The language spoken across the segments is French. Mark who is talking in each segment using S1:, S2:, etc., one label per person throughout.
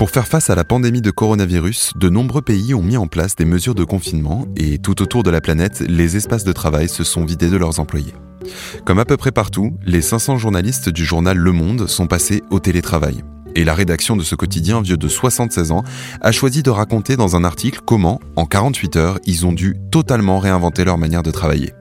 S1: Pour faire face à la pandémie de coronavirus, de nombreux pays ont mis en place des mesures de confinement et tout autour de la planète, les espaces de travail se sont vidés de leurs employés. Comme à peu près partout, les 500 journalistes du journal Le Monde sont passés au télétravail. Et la rédaction de ce quotidien vieux de 76 ans a choisi de raconter dans un article comment, en 48 heures, ils ont dû totalement réinventer leur manière de travailler.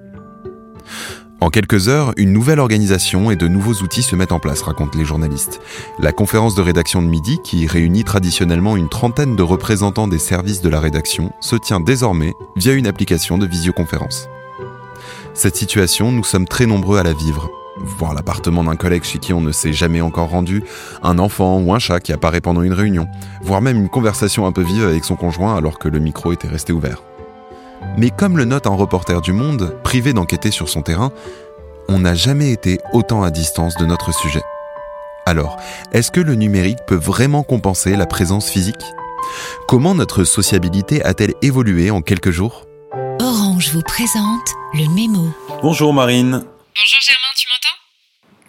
S1: En quelques heures, une nouvelle organisation et de nouveaux outils se mettent en place, racontent les journalistes. La conférence de rédaction de midi, qui réunit traditionnellement une trentaine de représentants des services de la rédaction, se tient désormais via une application de visioconférence. Cette situation, nous sommes très nombreux à la vivre. Voir l'appartement d'un collègue chez qui on ne s'est jamais encore rendu, un enfant ou un chat qui apparaît pendant une réunion, voire même une conversation un peu vive avec son conjoint alors que le micro était resté ouvert. Mais comme le note un reporter du Monde, privé d'enquêter sur son terrain, on n'a jamais été autant à distance de notre sujet. Alors, est-ce que le numérique peut vraiment compenser la présence physique? Comment notre sociabilité a-t-elle évolué en quelques jours?
S2: Orange vous présente le mémo.
S1: Bonjour Marine.
S3: Bonjour Germain, tu m'entends?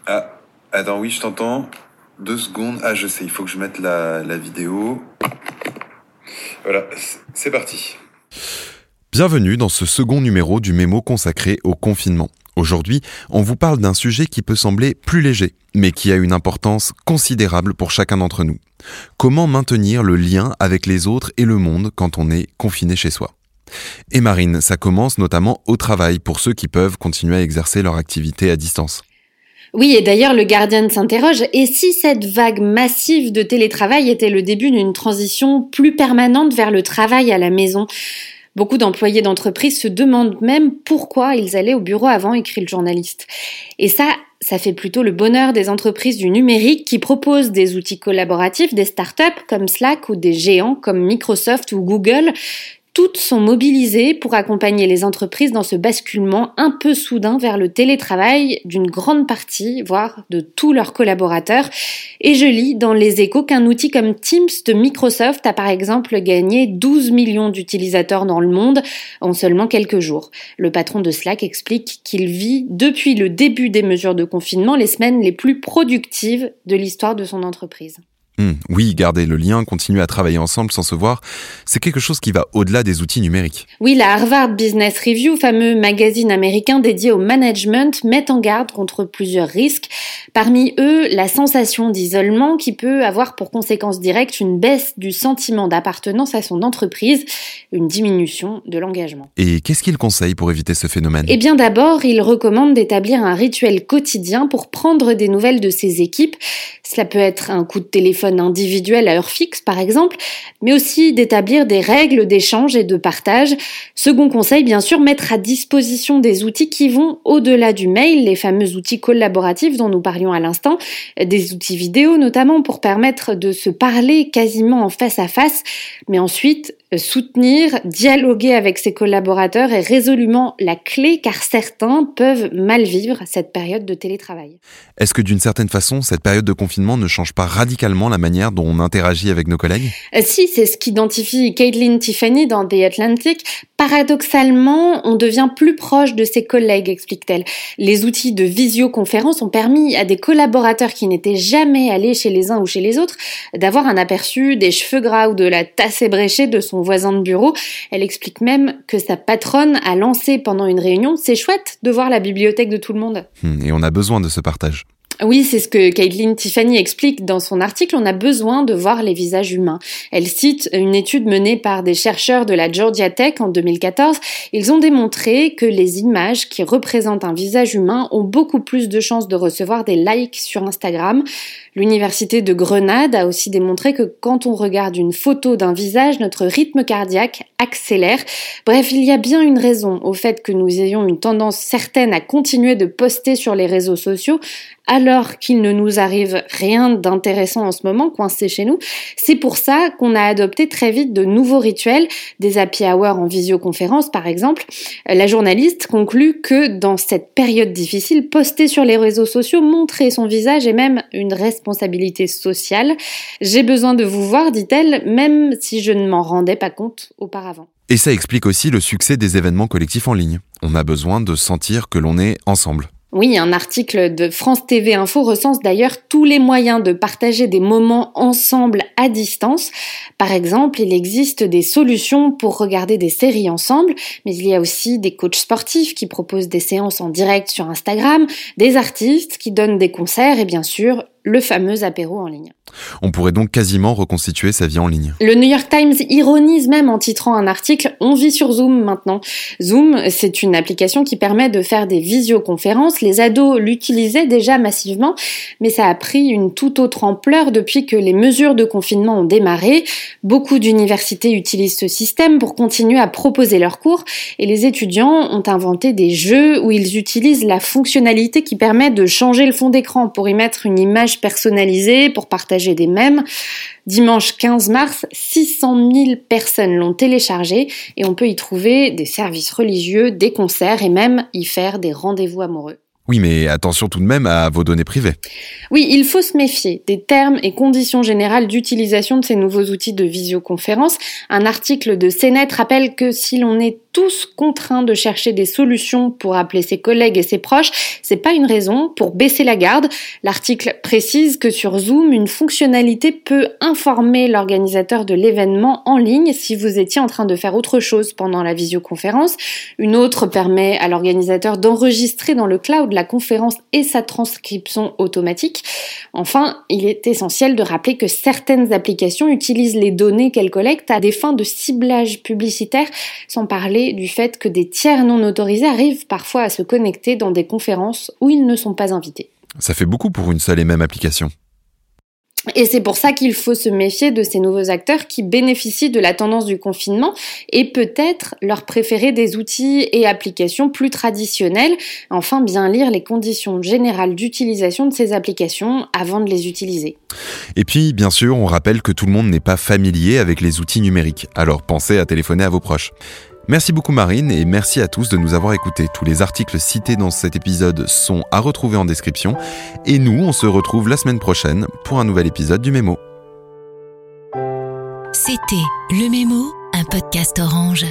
S1: Ah, attends, oui, je t'entends. Deux secondes. Ah, je sais, il faut que je mette la, la vidéo. Voilà, c'est parti. Bienvenue dans ce second numéro du mémo consacré au confinement. Aujourd'hui, on vous parle d'un sujet qui peut sembler plus léger, mais qui a une importance considérable pour chacun d'entre nous. Comment maintenir le lien avec les autres et le monde quand on est confiné chez soi? Et Marine, ça commence notamment au travail pour ceux qui peuvent continuer à exercer leur activité à distance.
S3: Oui, et d'ailleurs, le Guardian s'interroge, et si cette vague massive de télétravail était le début d'une transition plus permanente vers le travail à la maison? Beaucoup d'employés d'entreprise se demandent même pourquoi ils allaient au bureau avant, écrit le journaliste. Et ça, ça fait plutôt le bonheur des entreprises du numérique qui proposent des outils collaboratifs, des startups comme Slack ou des géants comme Microsoft ou Google toutes sont mobilisées pour accompagner les entreprises dans ce basculement un peu soudain vers le télétravail d'une grande partie, voire de tous leurs collaborateurs. Et je lis dans les échos qu'un outil comme Teams de Microsoft a par exemple gagné 12 millions d'utilisateurs dans le monde en seulement quelques jours. Le patron de Slack explique qu'il vit depuis le début des mesures de confinement les semaines les plus productives de l'histoire de son entreprise.
S1: Hmm, oui, garder le lien, continuer à travailler ensemble sans se voir, c'est quelque chose qui va au-delà des outils numériques.
S3: Oui, la Harvard Business Review, fameux magazine américain dédié au management, met en garde contre plusieurs risques. Parmi eux, la sensation d'isolement qui peut avoir pour conséquence directe une baisse du sentiment d'appartenance à son entreprise, une diminution de l'engagement.
S1: Et qu'est-ce qu'il conseille pour éviter ce phénomène?
S3: Eh bien d'abord, il recommande d'établir un rituel quotidien pour prendre des nouvelles de ses équipes. Cela peut être un coup de téléphone individuel à heure fixe, par exemple, mais aussi d'établir des règles d'échange et de partage. Second conseil, bien sûr, mettre à disposition des outils qui vont au-delà du mail, les fameux outils collaboratifs dont nous parlions à l'instant, des outils vidéo notamment pour permettre de se parler quasiment en face à face, mais ensuite soutenir, dialoguer avec ses collaborateurs est résolument la clé car certains peuvent mal vivre cette période de télétravail.
S1: Est-ce que d'une certaine façon, cette période de confinement ne change pas radicalement la manière dont on interagit avec nos collègues?
S3: Euh, Si, c'est ce qu'identifie Caitlin Tiffany dans The Atlantic. Paradoxalement, on devient plus proche de ses collègues, explique-t-elle. Les outils de visioconférence ont permis à des collaborateurs qui n'étaient jamais allés chez les uns ou chez les autres d'avoir un aperçu des cheveux gras ou de la tasse ébréchée de son voisin de bureau. Elle explique même que sa patronne a lancé pendant une réunion C'est chouette de voir la bibliothèque de tout le monde.
S1: Hmm, et on a besoin de ce partage.
S3: Oui, c'est ce que Caitlin Tiffany explique dans son article. On a besoin de voir les visages humains. Elle cite une étude menée par des chercheurs de la Georgia Tech en 2014. Ils ont démontré que les images qui représentent un visage humain ont beaucoup plus de chances de recevoir des likes sur Instagram. L'université de Grenade a aussi démontré que quand on regarde une photo d'un visage, notre rythme cardiaque accélère. Bref, il y a bien une raison au fait que nous ayons une tendance certaine à continuer de poster sur les réseaux sociaux qu'il ne nous arrive rien d'intéressant en ce moment, coincé chez nous. C'est pour ça qu'on a adopté très vite de nouveaux rituels, des happy hours en visioconférence par exemple. La journaliste conclut que dans cette période difficile, poster sur les réseaux sociaux, montrer son visage est même une responsabilité sociale. J'ai besoin de vous voir, dit-elle, même si je ne m'en rendais pas compte auparavant.
S1: Et ça explique aussi le succès des événements collectifs en ligne. On a besoin de sentir que l'on est ensemble.
S3: Oui, un article de France TV Info recense d'ailleurs tous les moyens de partager des moments ensemble à distance. Par exemple, il existe des solutions pour regarder des séries ensemble, mais il y a aussi des coachs sportifs qui proposent des séances en direct sur Instagram, des artistes qui donnent des concerts et bien sûr le fameux apéro en ligne.
S1: On pourrait donc quasiment reconstituer sa vie en ligne.
S3: Le New York Times ironise même en titrant un article On vit sur Zoom maintenant. Zoom, c'est une application qui permet de faire des visioconférences. Les ados l'utilisaient déjà massivement, mais ça a pris une toute autre ampleur depuis que les mesures de confinement ont démarré. Beaucoup d'universités utilisent ce système pour continuer à proposer leurs cours et les étudiants ont inventé des jeux où ils utilisent la fonctionnalité qui permet de changer le fond d'écran pour y mettre une image personnalisé pour partager des mèmes. Dimanche 15 mars, 600 000 personnes l'ont téléchargé et on peut y trouver des services religieux, des concerts et même y faire des rendez-vous amoureux.
S1: Oui, mais attention tout de même à vos données privées.
S3: Oui, il faut se méfier des termes et conditions générales d'utilisation de ces nouveaux outils de visioconférence. Un article de CNET rappelle que si l'on est tous contraints de chercher des solutions pour appeler ses collègues et ses proches, c'est pas une raison pour baisser la garde. L'article précise que sur Zoom, une fonctionnalité peut informer l'organisateur de l'événement en ligne si vous étiez en train de faire autre chose pendant la visioconférence. Une autre permet à l'organisateur d'enregistrer dans le cloud la conférence et sa transcription automatique. Enfin, il est essentiel de rappeler que certaines applications utilisent les données qu'elles collectent à des fins de ciblage publicitaire, sans parler du fait que des tiers non autorisés arrivent parfois à se connecter dans des conférences où ils ne sont pas invités.
S1: Ça fait beaucoup pour une seule et même application.
S3: Et c'est pour ça qu'il faut se méfier de ces nouveaux acteurs qui bénéficient de la tendance du confinement et peut-être leur préférer des outils et applications plus traditionnels. Enfin, bien lire les conditions générales d'utilisation de ces applications avant de les utiliser.
S1: Et puis, bien sûr, on rappelle que tout le monde n'est pas familier avec les outils numériques, alors pensez à téléphoner à vos proches. Merci beaucoup Marine et merci à tous de nous avoir écoutés. Tous les articles cités dans cet épisode sont à retrouver en description. Et nous, on se retrouve la semaine prochaine pour un nouvel épisode du Mémo.
S2: C'était Le Mémo, un podcast orange.